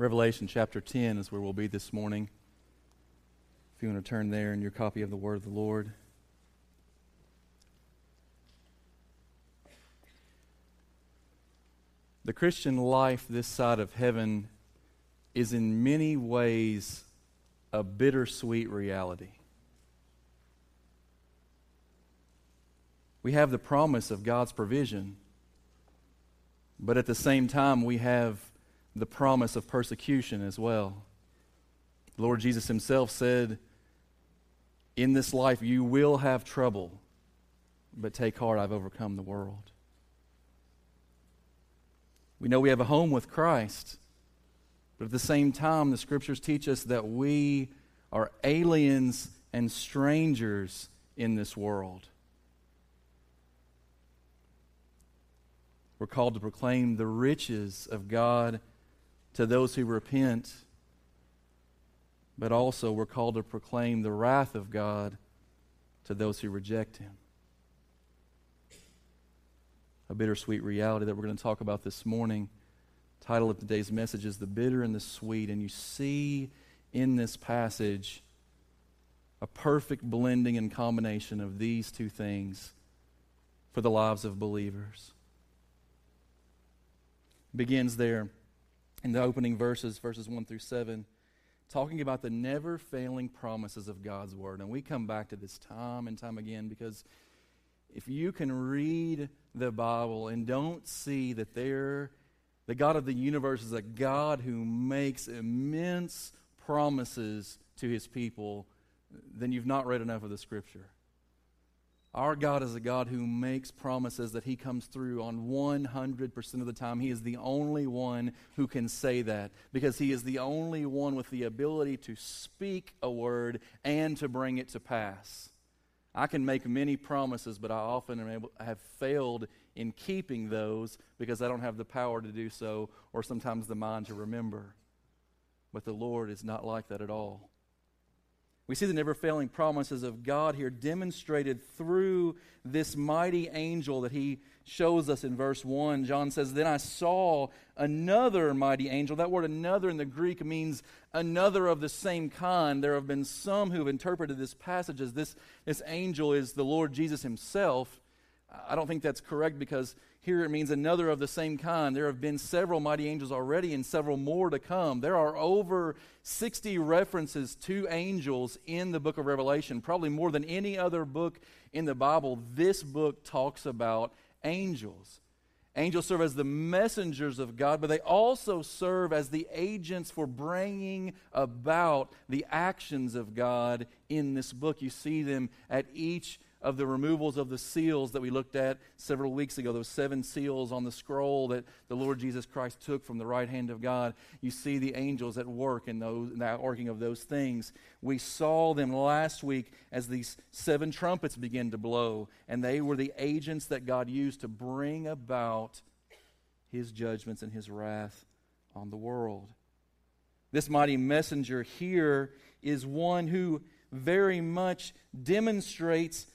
Revelation chapter 10 is where we'll be this morning. If you want to turn there in your copy of the Word of the Lord. The Christian life this side of heaven is in many ways a bittersweet reality. We have the promise of God's provision, but at the same time, we have the promise of persecution as well. Lord Jesus himself said, In this life you will have trouble, but take heart, I've overcome the world. We know we have a home with Christ, but at the same time, the scriptures teach us that we are aliens and strangers in this world. We're called to proclaim the riches of God to those who repent, but also we're called to proclaim the wrath of God to those who reject Him. A bittersweet reality that we're going to talk about this morning. Title of today's message is The Bitter and the Sweet. And you see in this passage a perfect blending and combination of these two things for the lives of believers. begins there in the opening verses, verses 1 through 7, talking about the never failing promises of God's Word. And we come back to this time and time again because if you can read the Bible and don't see that there, the God of the universe is a God who makes immense promises to his people, then you've not read enough of the Scripture. Our God is a God who makes promises that He comes through on 100% of the time. He is the only one who can say that because He is the only one with the ability to speak a word and to bring it to pass. I can make many promises, but I often able, have failed in keeping those because I don't have the power to do so or sometimes the mind to remember. But the Lord is not like that at all. We see the never failing promises of God here demonstrated through this mighty angel that he shows us in verse 1. John says, Then I saw another mighty angel. That word another in the Greek means another of the same kind. There have been some who have interpreted this passage as this, this angel is the Lord Jesus himself. I don't think that's correct because here it means another of the same kind. There have been several mighty angels already and several more to come. There are over 60 references to angels in the book of Revelation, probably more than any other book in the Bible. This book talks about angels. Angels serve as the messengers of God, but they also serve as the agents for bringing about the actions of God in this book. You see them at each of the removals of the seals that we looked at several weeks ago, those seven seals on the scroll that the Lord Jesus Christ took from the right hand of God. You see the angels at work in those, in that working of those things. We saw them last week as these seven trumpets began to blow, and they were the agents that God used to bring about his judgments and his wrath on the world. This mighty messenger here is one who very much demonstrates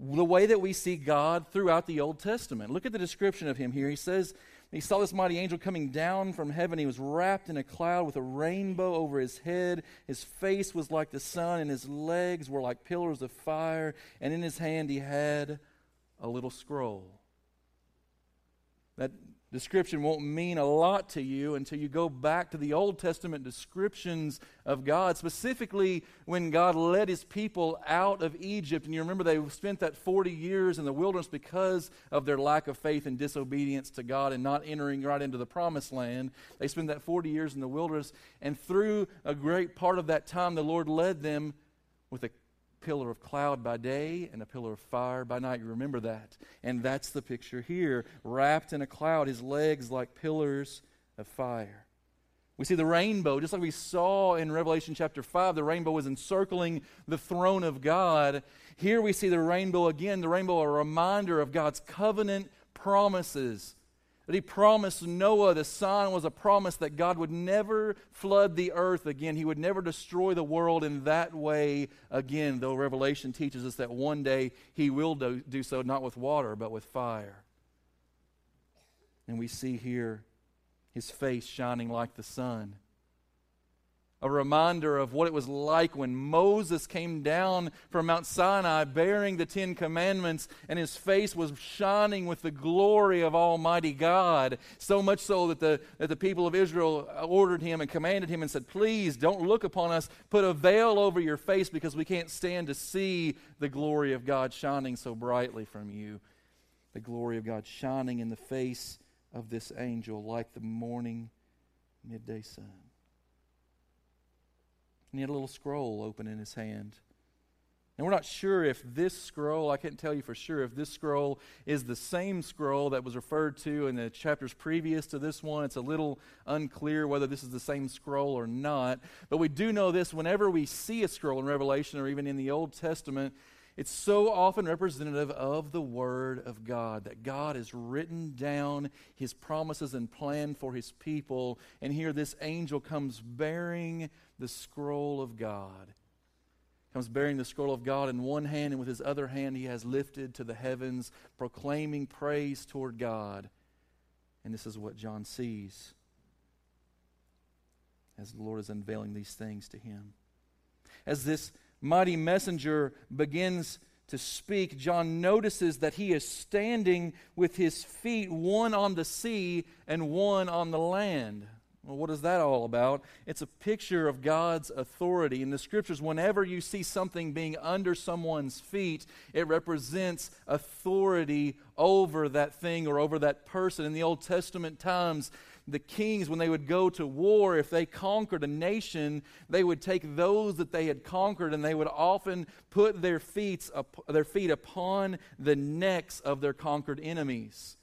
the way that we see God throughout the Old Testament. Look at the description of him here. He says, He saw this mighty angel coming down from heaven. He was wrapped in a cloud with a rainbow over his head. His face was like the sun, and his legs were like pillars of fire. And in his hand he had a little scroll. That description won't mean a lot to you until you go back to the Old Testament descriptions of God, specifically when God led his people out of Egypt. And you remember they spent that 40 years in the wilderness because of their lack of faith and disobedience to God and not entering right into the promised land. They spent that 40 years in the wilderness, and through a great part of that time, the Lord led them with a pillar of cloud by day and a pillar of fire by night. You remember that. And that's the picture here. Wrapped in a cloud, his legs like pillars of fire. We see the rainbow, just like we saw in Revelation chapter 5, the rainbow was encircling the throne of God. Here we see the rainbow again, the rainbow, a reminder of God's covenant promises that he promised Noah, the sign was a promise that God would never flood the earth again. He would never destroy the world in that way again, though Revelation teaches us that one day he will do, do so not with water, but with fire. And we see here his face shining like the sun a reminder of what it was like when Moses came down from Mount Sinai bearing the Ten Commandments, and his face was shining with the glory of Almighty God. So much so that the, that the people of Israel ordered him and commanded him and said, Please don't look upon us. Put a veil over your face because we can't stand to see the glory of God shining so brightly from you. The glory of God shining in the face of this angel like the morning midday sun. And he had a little scroll open in his hand. And we're not sure if this scroll, I can't tell you for sure if this scroll is the same scroll that was referred to in the chapters previous to this one. It's a little unclear whether this is the same scroll or not. But we do know this whenever we see a scroll in Revelation or even in the Old Testament, it's so often representative of the Word of God, that God has written down His promises and plan for His people. And here this angel comes bearing the scroll of God. Comes bearing the scroll of God in one hand, and with his other hand he has lifted to the heavens, proclaiming praise toward God. And this is what John sees as the Lord is unveiling these things to him. As this mighty messenger begins to speak, John notices that he is standing with his feet one on the sea and one on the land. Well, what is that all about? It's a picture of God's authority. In the scriptures, whenever you see something being under someone's feet, it represents authority over that thing or over that person. In the Old Testament times, the kings, when they would go to war, if they conquered a nation, they would take those that they had conquered and they would often put their feet, their feet upon the necks of their conquered enemies.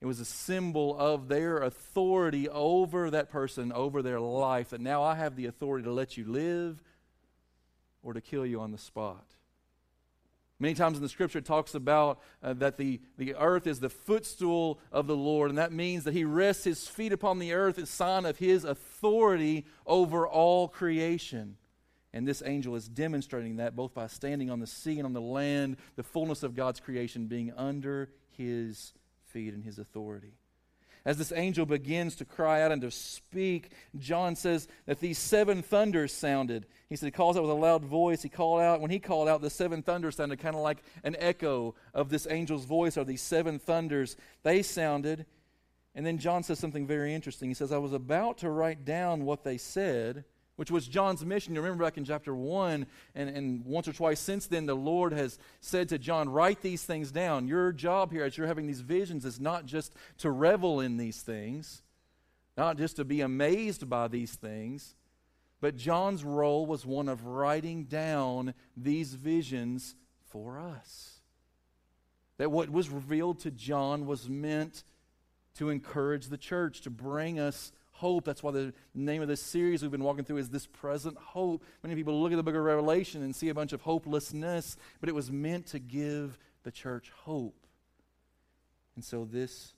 It was a symbol of their authority over that person, over their life, that now I have the authority to let you live or to kill you on the spot. Many times in the scripture, it talks about uh, that the, the earth is the footstool of the Lord, and that means that he rests his feet upon the earth, a sign of his authority over all creation. And this angel is demonstrating that both by standing on the sea and on the land, the fullness of God's creation being under his feet and his authority. As this angel begins to cry out and to speak, John says that these seven thunders sounded. He said he calls out with a loud voice. He called out. When he called out, the seven thunders sounded kind of like an echo of this angel's voice, or these seven thunders. They sounded. And then John says something very interesting. He says, I was about to write down what they said which was John's mission. You remember back in chapter 1, and, and once or twice since then, the Lord has said to John, Write these things down. Your job here, as you're having these visions, is not just to revel in these things, not just to be amazed by these things, but John's role was one of writing down these visions for us. That what was revealed to John was meant to encourage the church, to bring us hope. That's why the name of this series we've been walking through is This Present Hope. Many people look at the book of Revelation and see a bunch of hopelessness, but it was meant to give the church hope. And so this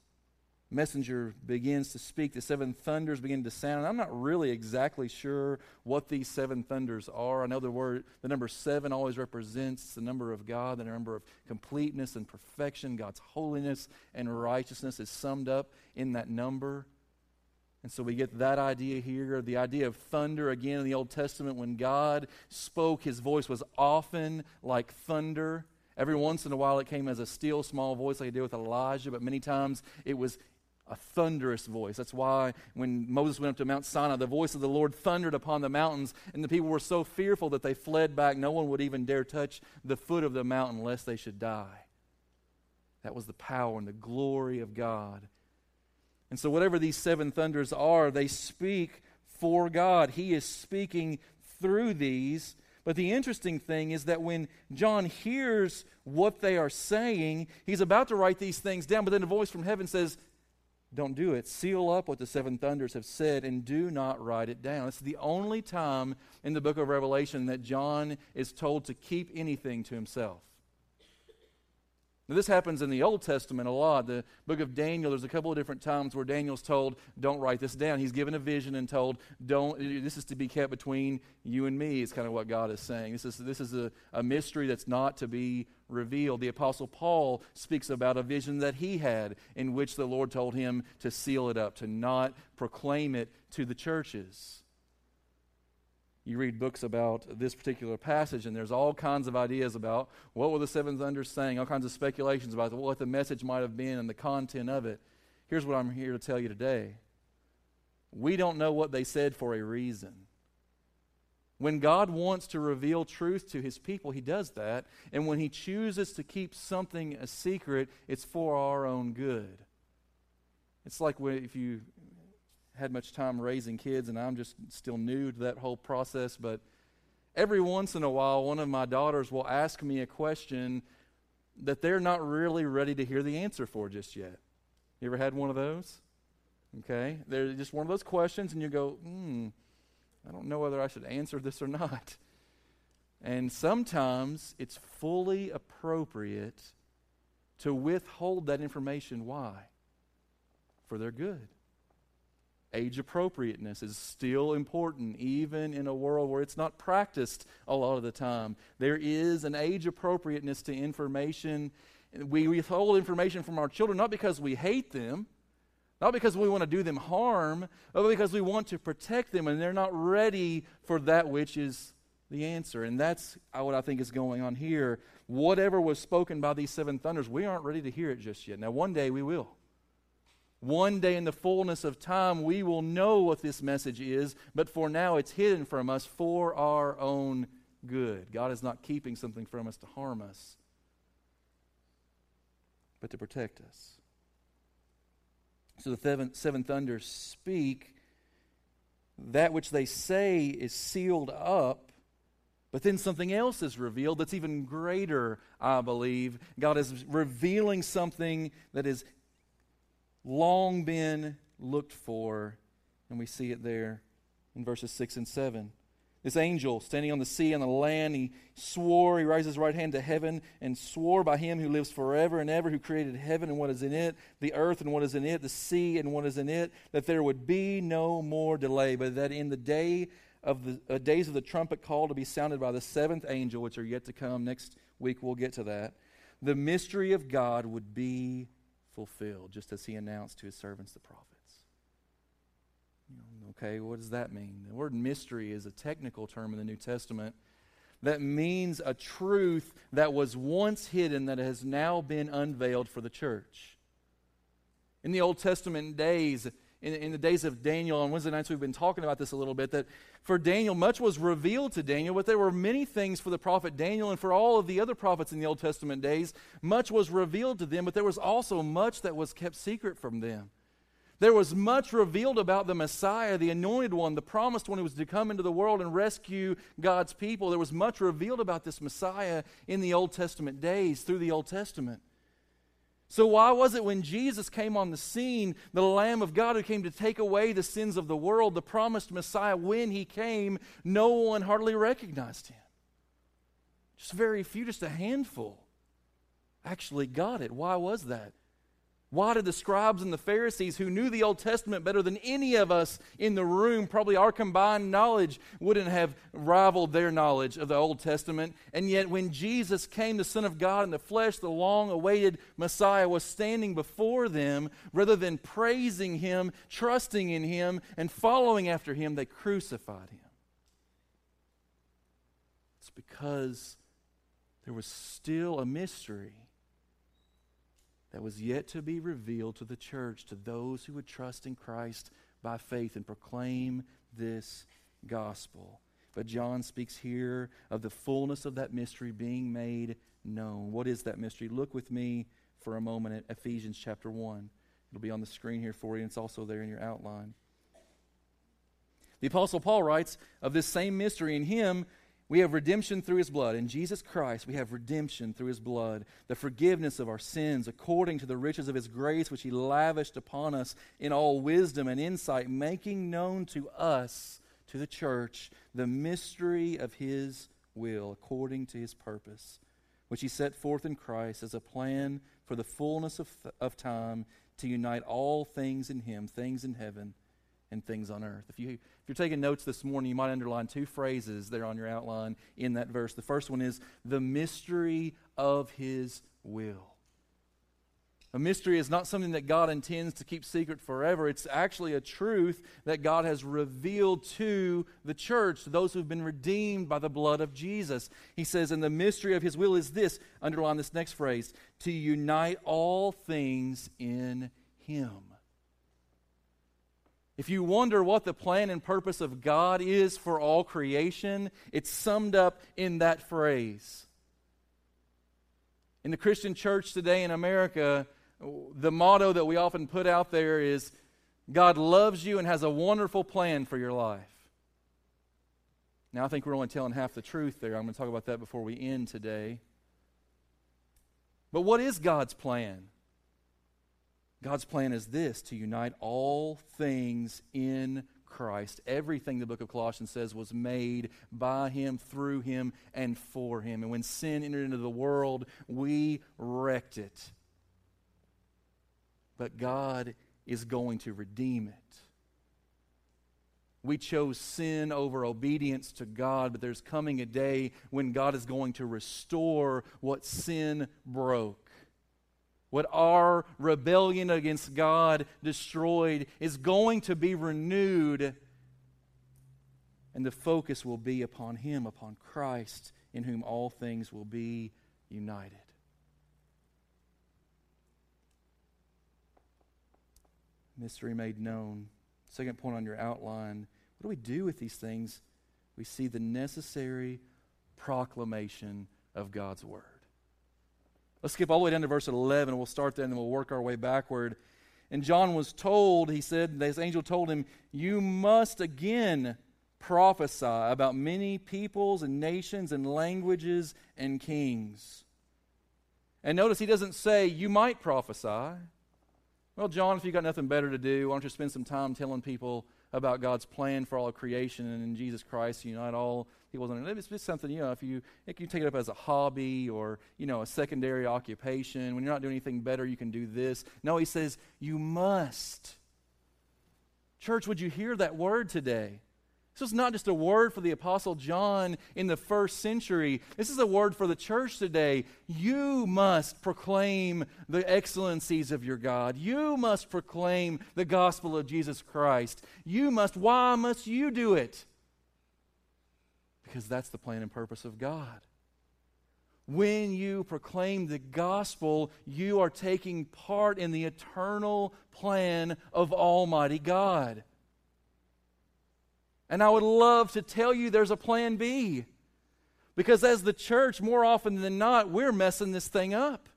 messenger begins to speak. The seven thunders begin to sound. I'm not really exactly sure what these seven thunders are. I know the word, the number seven always represents the number of God, the number of completeness and perfection. God's holiness and righteousness is summed up in that number. And so we get that idea here. The idea of thunder, again, in the Old Testament, when God spoke, his voice was often like thunder. Every once in a while, it came as a still small voice, like he did with Elijah, but many times it was a thunderous voice. That's why when Moses went up to Mount Sinai, the voice of the Lord thundered upon the mountains, and the people were so fearful that they fled back. No one would even dare touch the foot of the mountain lest they should die. That was the power and the glory of God and so, whatever these seven thunders are, they speak for God. He is speaking through these. But the interesting thing is that when John hears what they are saying, he's about to write these things down, but then a voice from heaven says, Don't do it. Seal up what the seven thunders have said and do not write it down. It's the only time in the book of Revelation that John is told to keep anything to himself. Now, this happens in the Old Testament a lot. The book of Daniel, there's a couple of different times where Daniel's told, don't write this down. He's given a vision and told, don't, this is to be kept between you and me, is kind of what God is saying. This is, this is a, a mystery that's not to be revealed. The Apostle Paul speaks about a vision that he had in which the Lord told him to seal it up, to not proclaim it to the churches you read books about this particular passage, and there's all kinds of ideas about what were the seven thunders saying, all kinds of speculations about what the message might have been and the content of it. Here's what I'm here to tell you today we don't know what they said for a reason. When God wants to reveal truth to his people, he does that. And when he chooses to keep something a secret, it's for our own good. It's like if you had much time raising kids, and I'm just still new to that whole process. But every once in a while, one of my daughters will ask me a question that they're not really ready to hear the answer for just yet. You ever had one of those? Okay? They're just one of those questions, and you go, hmm, I don't know whether I should answer this or not. And sometimes it's fully appropriate to withhold that information. Why? For their good age appropriateness is still important, even in a world where it's not practiced a lot of the time. There is an age appropriateness to information. We withhold information from our children not because we hate them, not because we want to do them harm, but because we want to protect them, and they're not ready for that which is the answer. And that's what I think is going on here. Whatever was spoken by these seven thunders, we aren't ready to hear it just yet. Now, one day we will. One day in the fullness of time, we will know what this message is, but for now it's hidden from us for our own good. God is not keeping something from us to harm us, but to protect us. So the seven, seven thunders speak. That which they say is sealed up, but then something else is revealed that's even greater, I believe. God is revealing something that is long been looked for. And we see it there in verses 6 and 7. This angel standing on the sea and the land, he swore, he raised his right hand to heaven and swore by him who lives forever and ever, who created heaven and what is in it, the earth and what is in it, the sea and what is in it, that there would be no more delay, but that in the day of the uh, days of the trumpet call to be sounded by the seventh angel, which are yet to come, next week we'll get to that, the mystery of God would be fulfilled, just as he announced to his servants, the prophets. Okay, what does that mean? The word mystery is a technical term in the New Testament that means a truth that was once hidden that has now been unveiled for the church. In the Old Testament days, in, in, the days of Daniel, on Wednesday nights we've been talking about this a little bit, that for Daniel, much was revealed to Daniel, but there were many things for the prophet Daniel and for all of the other prophets in the Old Testament days. Much was revealed to them, but there was also much that was kept secret from them. There was much revealed about the Messiah, the anointed one, the promised one who was to come into the world and rescue God's people. There was much revealed about this Messiah in the Old Testament days, through the Old Testament. So, why was it when Jesus came on the scene, the Lamb of God who came to take away the sins of the world, the promised Messiah, when he came, no one hardly recognized him? Just very few, just a handful actually got it. Why was that? Why did the scribes and the Pharisees, who knew the Old Testament better than any of us in the room, probably our combined knowledge wouldn't have rivaled their knowledge of the Old Testament? And yet, when Jesus came, the Son of God in the flesh, the long awaited Messiah was standing before them, rather than praising him, trusting in him, and following after him, they crucified him. It's because there was still a mystery that was yet to be revealed to the church, to those who would trust in Christ by faith and proclaim this gospel. But John speaks here of the fullness of that mystery being made known. What is that mystery? Look with me for a moment at Ephesians chapter 1. It'll be on the screen here for you, and it's also there in your outline. The Apostle Paul writes of this same mystery in him we have redemption through his blood. In Jesus Christ, we have redemption through his blood, the forgiveness of our sins, according to the riches of his grace, which he lavished upon us in all wisdom and insight, making known to us, to the church, the mystery of his will, according to his purpose, which he set forth in Christ as a plan for the fullness of, of time to unite all things in him, things in heaven and things on earth. If, you, if you're taking notes this morning, you might underline two phrases there on your outline in that verse. The first one is the mystery of his will. A mystery is not something that God intends to keep secret forever. It's actually a truth that God has revealed to the church, to those who've been redeemed by the blood of Jesus. He says, And the mystery of his will is this underline this next phrase to unite all things in him. If you wonder what the plan and purpose of God is for all creation, it's summed up in that phrase. In the Christian church today in America, the motto that we often put out there is God loves you and has a wonderful plan for your life. Now, I think we're only telling half the truth there. I'm going to talk about that before we end today. But what is God's plan? God's plan is this to unite all things in Christ. Everything the book of Colossians says was made by Him, through Him, and for Him. And when sin entered into the world, we wrecked it but God is going to redeem it. We chose sin over obedience to God, but there's coming a day when God is going to restore what sin broke. What our rebellion against God destroyed is going to be renewed, and the focus will be upon Him, upon Christ, in whom all things will be united. mystery made known. Second point on your outline what do we do with these things? We see the necessary proclamation of God's word. Let's skip all the way down to verse 11. We'll start there and then we'll work our way backward. And John was told, he said, this angel told him, You must again prophesy about many peoples and nations and languages and kings. And notice he doesn't say, You might prophesy. Well, John, if you've got nothing better to do, why don't you spend some time telling people about God's plan for all of creation and in Jesus Christ you unite all people. It's just something, you know, if you, if you take it up as a hobby or, you know, a secondary occupation, when you're not doing anything better, you can do this. No, he says, you must. Church, would you hear that word today? This is not just a word for the Apostle John in the first century. This is a word for the church today. You must proclaim the excellencies of your God. You must proclaim the gospel of Jesus Christ. You must. Why must you do it? Because that's the plan and purpose of God. When you proclaim the gospel, you are taking part in the eternal plan of Almighty God. And I would love to tell you there's a plan B. Because as the church, more often than not, we're messing this thing up.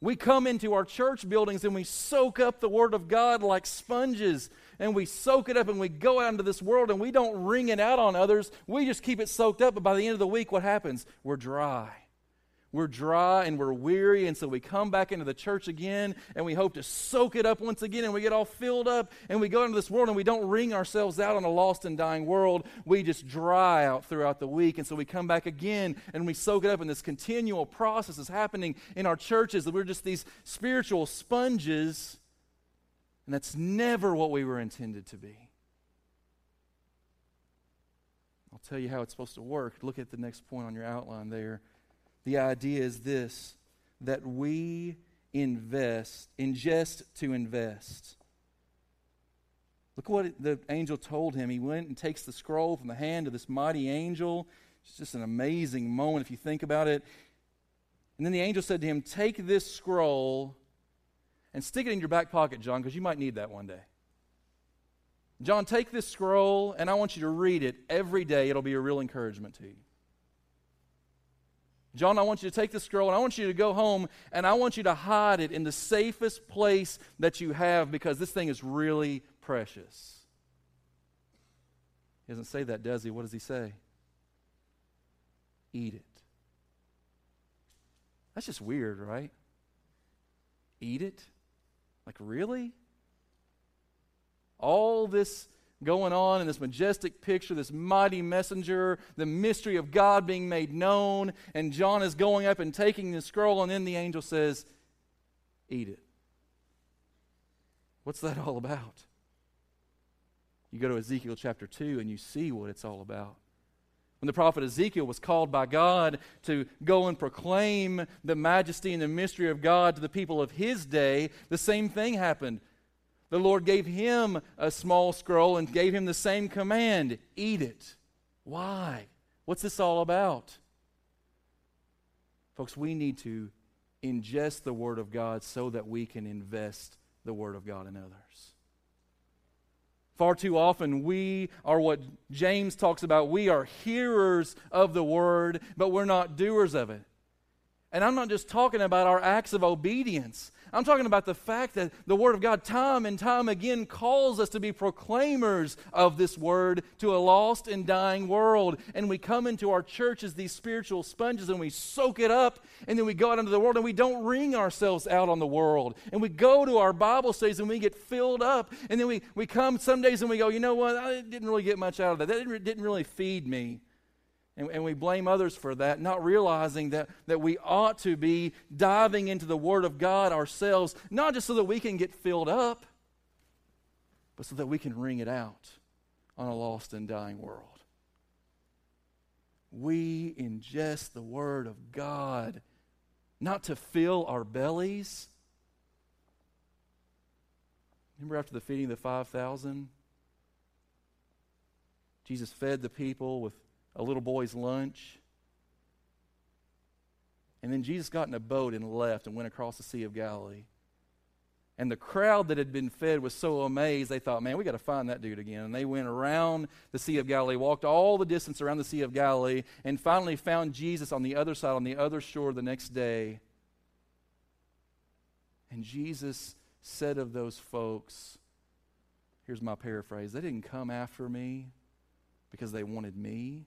We come into our church buildings and we soak up the Word of God like sponges. And we soak it up and we go out into this world and we don't wring it out on others. We just keep it soaked up. But by the end of the week, what happens? We're dry we're dry and we're weary, and so we come back into the church again and we hope to soak it up once again, and we get all filled up and we go into this world and we don't wring ourselves out on a lost and dying world. We just dry out throughout the week, and so we come back again and we soak it up, and this continual process is happening in our churches that we're just these spiritual sponges, and that's never what we were intended to be. I'll tell you how it's supposed to work. Look at the next point on your outline there. The idea is this that we invest, ingest to invest. Look what the angel told him. He went and takes the scroll from the hand of this mighty angel. It's just an amazing moment if you think about it. And then the angel said to him, Take this scroll and stick it in your back pocket, John, because you might need that one day. John, take this scroll and I want you to read it every day. It'll be a real encouragement to you. John, I want you to take this scroll and I want you to go home and I want you to hide it in the safest place that you have because this thing is really precious. He doesn't say that, does he? What does he say? Eat it. That's just weird, right? Eat it? Like, really? All this going on in this majestic picture, this mighty messenger, the mystery of God being made known. And John is going up and taking the scroll, and then the angel says, Eat it. What's that all about? You go to Ezekiel chapter 2 and you see what it's all about. When the prophet Ezekiel was called by God to go and proclaim the majesty and the mystery of God to the people of his day, the same thing happened. The Lord gave him a small scroll and gave him the same command eat it. Why? What's this all about? Folks, we need to ingest the Word of God so that we can invest the Word of God in others. Far too often, we are what James talks about. We are hearers of the Word, but we're not doers of it. And I'm not just talking about our acts of obedience. I'm talking about the fact that the Word of God, time and time again, calls us to be proclaimers of this Word to a lost and dying world. And we come into our churches, these spiritual sponges, and we soak it up, and then we go out into the world and we don't wring ourselves out on the world. And we go to our Bible studies and we get filled up, and then we, we come some days and we go, you know what, I didn't really get much out of that. That didn't, didn't really feed me. And, and, we blame others for that, not realizing that, that we ought to be diving into the Word of God ourselves, not just so that we can get filled up, but so that we can wring it out on a lost and dying world. We ingest the Word of God not to fill our bellies. Remember after the feeding of the 5,000? Jesus fed the people with a little boy's lunch. And then Jesus got in a boat and left and went across the Sea of Galilee. And the crowd that had been fed was so amazed, they thought, man, we got to find that dude again. And they went around the Sea of Galilee, walked all the distance around the Sea of Galilee, and finally found Jesus on the other side, on the other shore the next day. And Jesus said of those folks, here's my paraphrase they didn't come after me because they wanted me,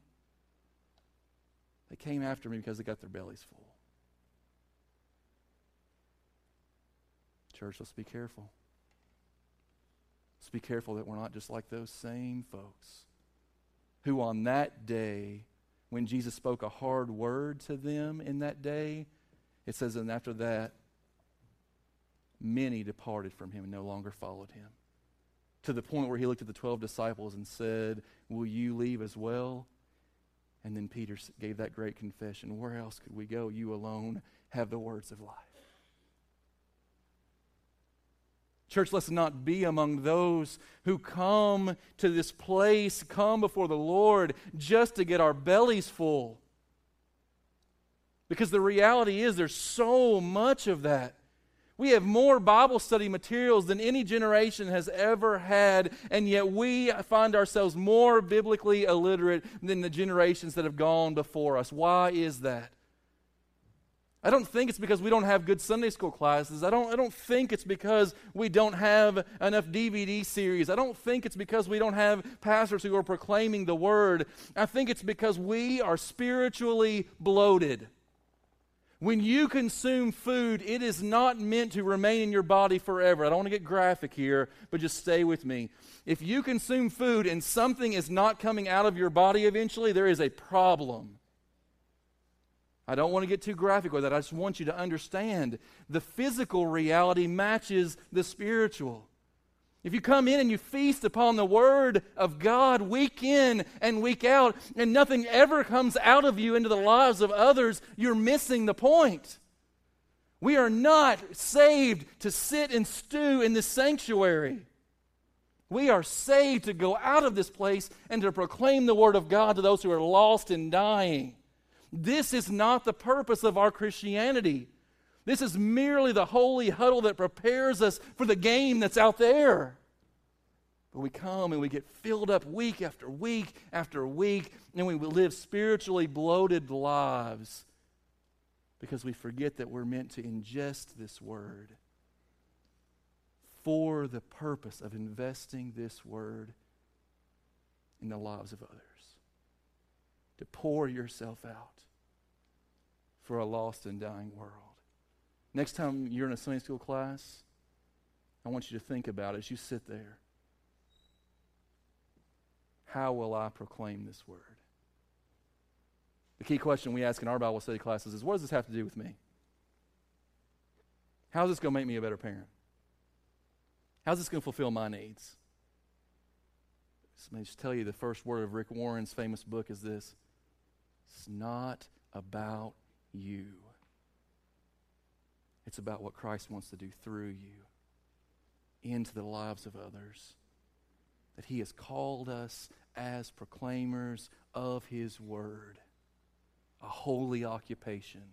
they came after me because they got their bellies full. Church, let's be careful. Let's be careful that we're not just like those same folks who, on that day, when Jesus spoke a hard word to them in that day, it says, and after that, many departed from him and no longer followed him. To the point where he looked at the 12 disciples and said, Will you leave as well? And then Peter gave that great confession Where else could we go? You alone have the words of life. Church, let's not be among those who come to this place, come before the Lord just to get our bellies full. Because the reality is, there's so much of that. We have more Bible study materials than any generation has ever had, and yet we find ourselves more biblically illiterate than the generations that have gone before us. Why is that? I don't think it's because we don't have good Sunday school classes. I don't, I don't think it's because we don't have enough DVD series. I don't think it's because we don't have pastors who are proclaiming the word. I think it's because we are spiritually bloated. When you consume food, it is not meant to remain in your body forever. I don't want to get graphic here, but just stay with me. If you consume food and something is not coming out of your body eventually, there is a problem. I don't want to get too graphic with that. I just want you to understand the physical reality matches the spiritual. If you come in and you feast upon the Word of God week in and week out, and nothing ever comes out of you into the lives of others, you're missing the point. We are not saved to sit and stew in this sanctuary. We are saved to go out of this place and to proclaim the Word of God to those who are lost and dying. This is not the purpose of our Christianity. This is merely the holy huddle that prepares us for the game that's out there. But we come and we get filled up week after week after week, and we live spiritually bloated lives because we forget that we're meant to ingest this word for the purpose of investing this word in the lives of others. To pour yourself out for a lost and dying world. Next time you're in a Sunday school class, I want you to think about as you sit there. how will I proclaim this word? The key question we ask in our Bible study classes is what does this have to do with me? How's this going to make me a better parent? How's this going to fulfill my needs? Let me just tell you the first word of Rick Warren's famous book is this It's not about you, it's about what Christ wants to do through you into the lives of others. That He has called us as proclaimers of His Word, a holy occupation.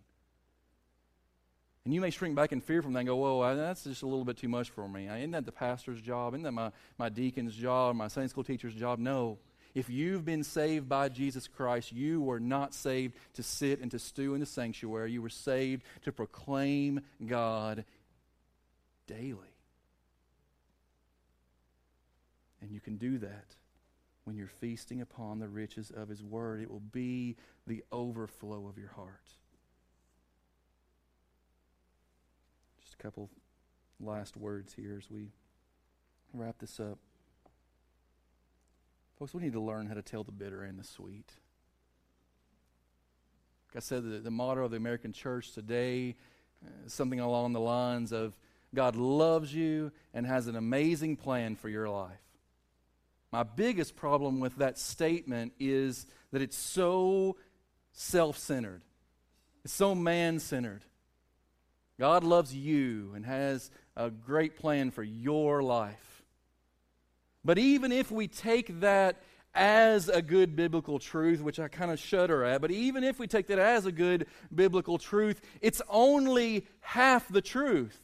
And you may shrink back in fear from that and go, whoa, that's just a little bit too much for me. Isn't that the pastor's job? Isn't that my, my deacon's job, my Sunday school teacher's job? No. If you've been saved by Jesus Christ, you were not saved to sit and to stew in the sanctuary. You were saved to proclaim God daily. And you can do that when you're feasting upon the riches of His Word. It will be the overflow of your heart. Just a couple last words here as we wrap this up. Folks, we need to learn how to tell the bitter and the sweet. Like I said, the, the motto of the American church today uh, something along the lines of God loves you and has an amazing plan for your life. My biggest problem with that statement is that it's so self centered, it's so man centered. God loves you and has a great plan for your life. But even if we take that as a good biblical truth, which I kind of shudder at, but even if we take that as a good biblical truth, it's only half the truth.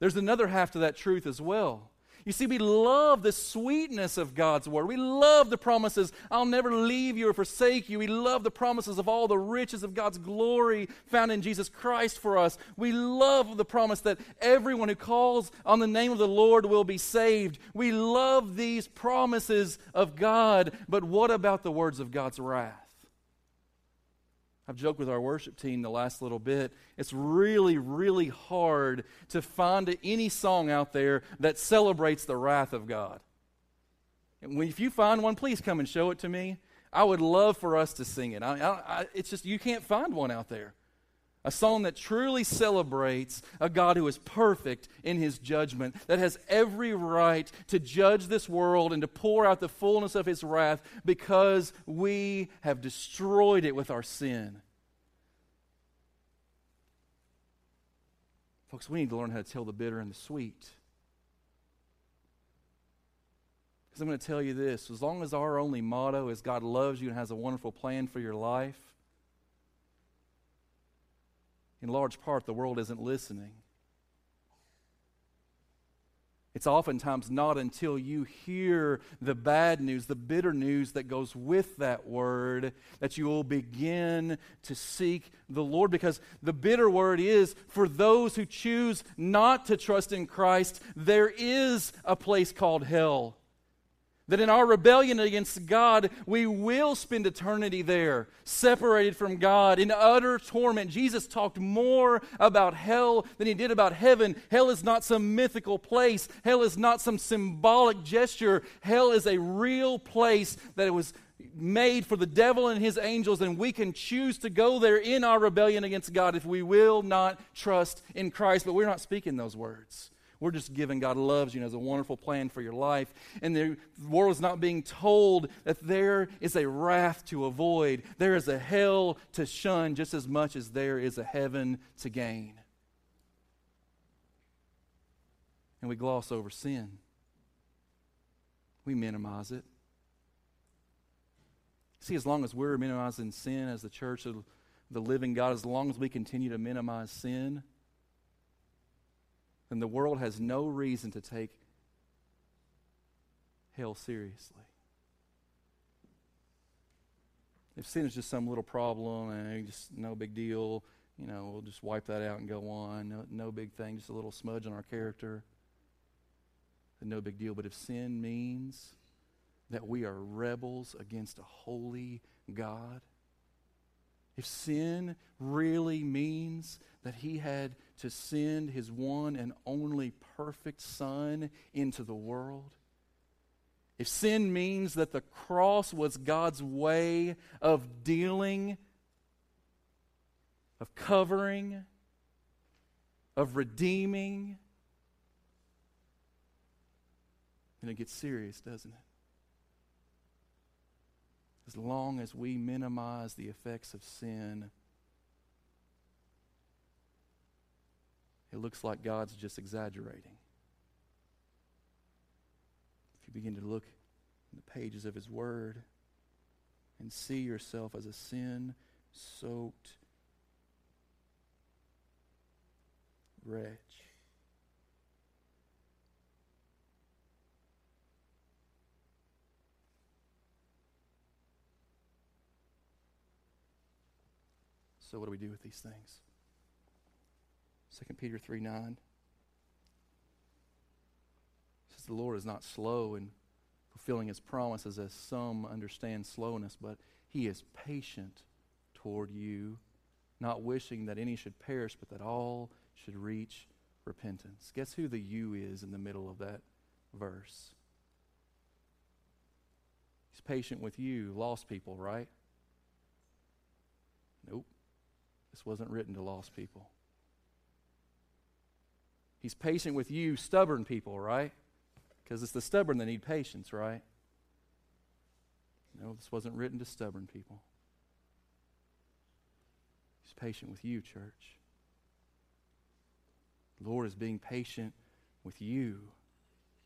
There's another half to that truth as well. You see, we love the sweetness of God's word. We love the promises, I'll never leave you or forsake you. We love the promises of all the riches of God's glory found in Jesus Christ for us. We love the promise that everyone who calls on the name of the Lord will be saved. We love these promises of God, but what about the words of God's wrath? I've joked with our worship team the last little bit. It's really, really hard to find any song out there that celebrates the wrath of God. And if you find one, please come and show it to me. I would love for us to sing it. I, I, it's just, you can't find one out there. A song that truly celebrates a God who is perfect in his judgment, that has every right to judge this world and to pour out the fullness of his wrath because we have destroyed it with our sin. Folks, we need to learn how to tell the bitter and the sweet. Because I'm going to tell you this as long as our only motto is God loves you and has a wonderful plan for your life, in large part, the world isn't listening. It's oftentimes not until you hear the bad news, the bitter news that goes with that word, that you will begin to seek the Lord. Because the bitter word is for those who choose not to trust in Christ, there is a place called hell. That in our rebellion against God, we will spend eternity there, separated from God, in utter torment. Jesus talked more about hell than he did about heaven. Hell is not some mythical place, hell is not some symbolic gesture. Hell is a real place that was made for the devil and his angels, and we can choose to go there in our rebellion against God if we will not trust in Christ. But we're not speaking those words. We're just giving God loves you and has a wonderful plan for your life. And the world is not being told that there is a wrath to avoid, there is a hell to shun just as much as there is a heaven to gain. And we gloss over sin, we minimize it. See, as long as we're minimizing sin as the church of the living God, as long as we continue to minimize sin, then the world has no reason to take hell seriously. If sin is just some little problem and just no big deal, you know, we'll just wipe that out and go on. No, no big thing, just a little smudge on our character. No big deal. But if sin means that we are rebels against a holy God, if sin really means that he had to send his one and only perfect Son into the world, if sin means that the cross was God's way of dealing, of covering, of redeeming, then it gets serious, doesn't it? As long as we minimize the effects of sin, it looks like God's just exaggerating. If you begin to look in the pages of His Word and see yourself as a sin soaked wretch. So, what do we do with these things? 2 Peter 3 9 says, The Lord is not slow in fulfilling his promises, as some understand slowness, but he is patient toward you, not wishing that any should perish, but that all should reach repentance. Guess who the you is in the middle of that verse? He's patient with you, lost people, right? This wasn't written to lost people. He's patient with you, stubborn people, right? Because it's the stubborn that need patience, right? No, this wasn't written to stubborn people. He's patient with you, church. The Lord is being patient with you.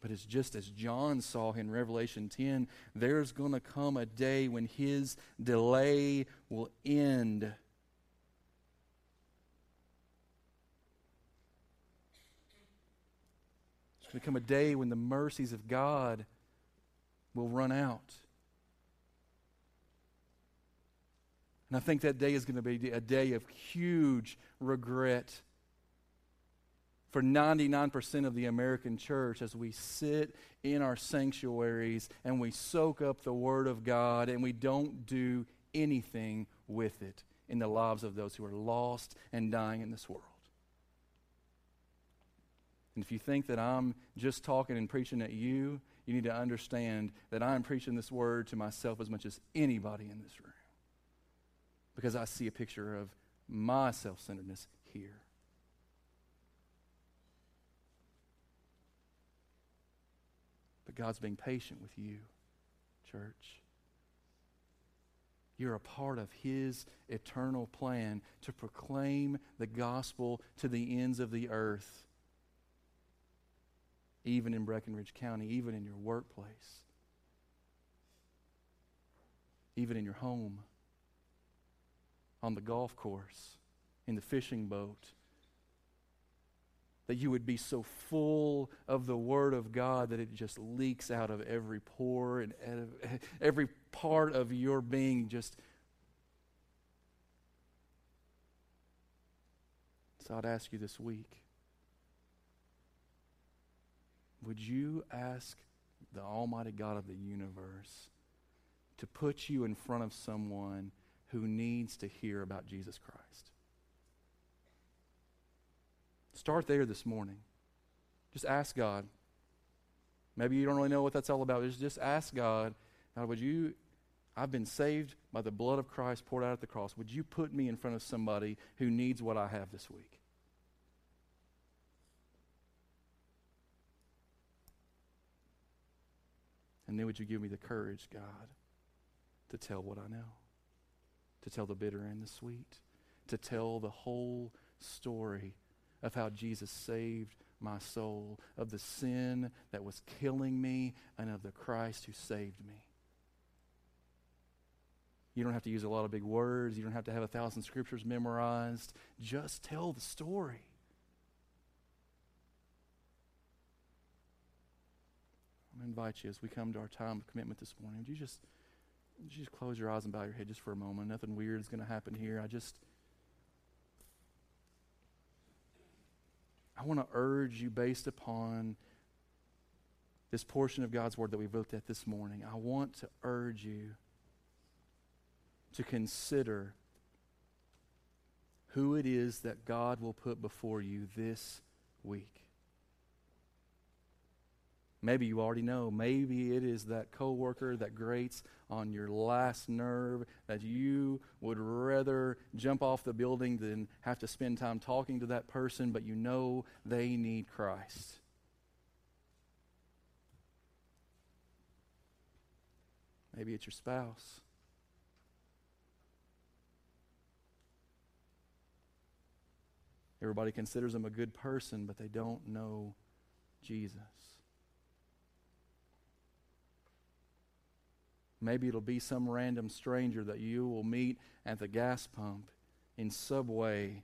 But it's just as John saw in Revelation 10, there's going to come a day when his delay will end. Going to come a day when the mercies of God will run out. And I think that day is going to be a day of huge regret for 99% of the American church as we sit in our sanctuaries and we soak up the Word of God and we don't do anything with it in the lives of those who are lost and dying in this world. And if you think that I'm just talking and preaching at you, you need to understand that I'm preaching this word to myself as much as anybody in this room. Because I see a picture of my self centeredness here. But God's being patient with you, church. You're a part of His eternal plan to proclaim the gospel to the ends of the earth even in Breckinridge County, even in your workplace, even in your home, on the golf course, in the fishing boat. That you would be so full of the Word of God that it just leaks out of every pore and every part of your being just. So I'd ask you this week would you ask the Almighty God of the universe to put you in front of someone who needs to hear about Jesus Christ? Start there this morning. Just ask God. Maybe you don't really know what that's all about. Just, just ask God, God, would you, I've been saved by the blood of Christ poured out at the cross. Would you put me in front of somebody who needs what I have this week? And then would you give me the courage, God, to tell what I know, to tell the bitter and the sweet, to tell the whole story of how Jesus saved my soul, of the sin that was killing me, and of the Christ who saved me. You don't have to use a lot of big words. You don't have to have a thousand scriptures memorized. Just tell the story. I invite you as we come to our time of commitment this morning, would you just, would you just close your eyes and bow your head just for a moment? Nothing weird is going to happen here. I just, I want to urge you based upon this portion of God's Word that we've looked at this morning. I want to urge you to consider who it is that God will put before you this week. Maybe you already know. Maybe it is that coworker that grates on your last nerve that you would rather jump off the building than have to spend time talking to that person, but you know they need Christ. Maybe it's your spouse. Everybody considers them a good person, but they don't know Jesus. Maybe it'll be some random stranger that you will meet at the gas pump, in Subway,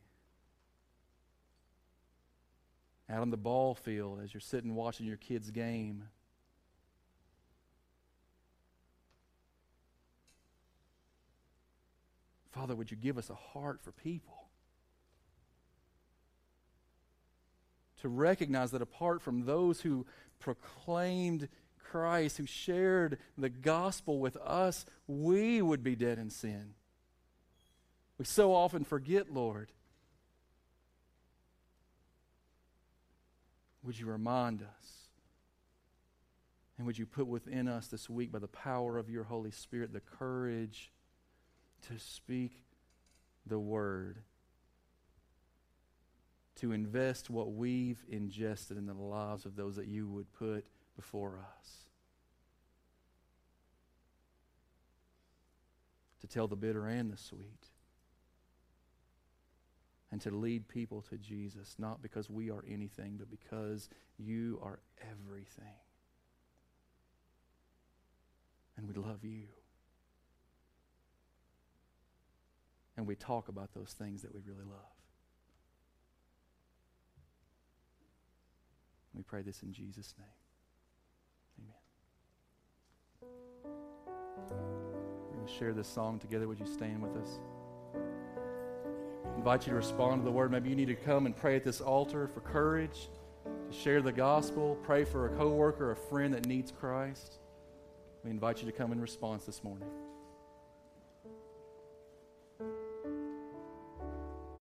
out on the ball field as you're sitting watching your kid's game. Father, would you give us a heart for people? To recognize that apart from those who proclaimed Christ, who shared the gospel with us, we would be dead in sin. We so often forget, Lord. Would you remind us? And would you put within us this week, by the power of your Holy Spirit, the courage to speak the word, to invest what we've ingested in the lives of those that you would put before us. To tell the bitter and the sweet. And to lead people to Jesus, not because we are anything, but because you are everything. And we love you. And we talk about those things that we really love. We pray this in Jesus' name. We're going to share this song together. Would you stand with us? I invite you to respond to the word. Maybe you need to come and pray at this altar for courage to share the gospel. Pray for a coworker, a friend that needs Christ. We invite you to come in response this morning.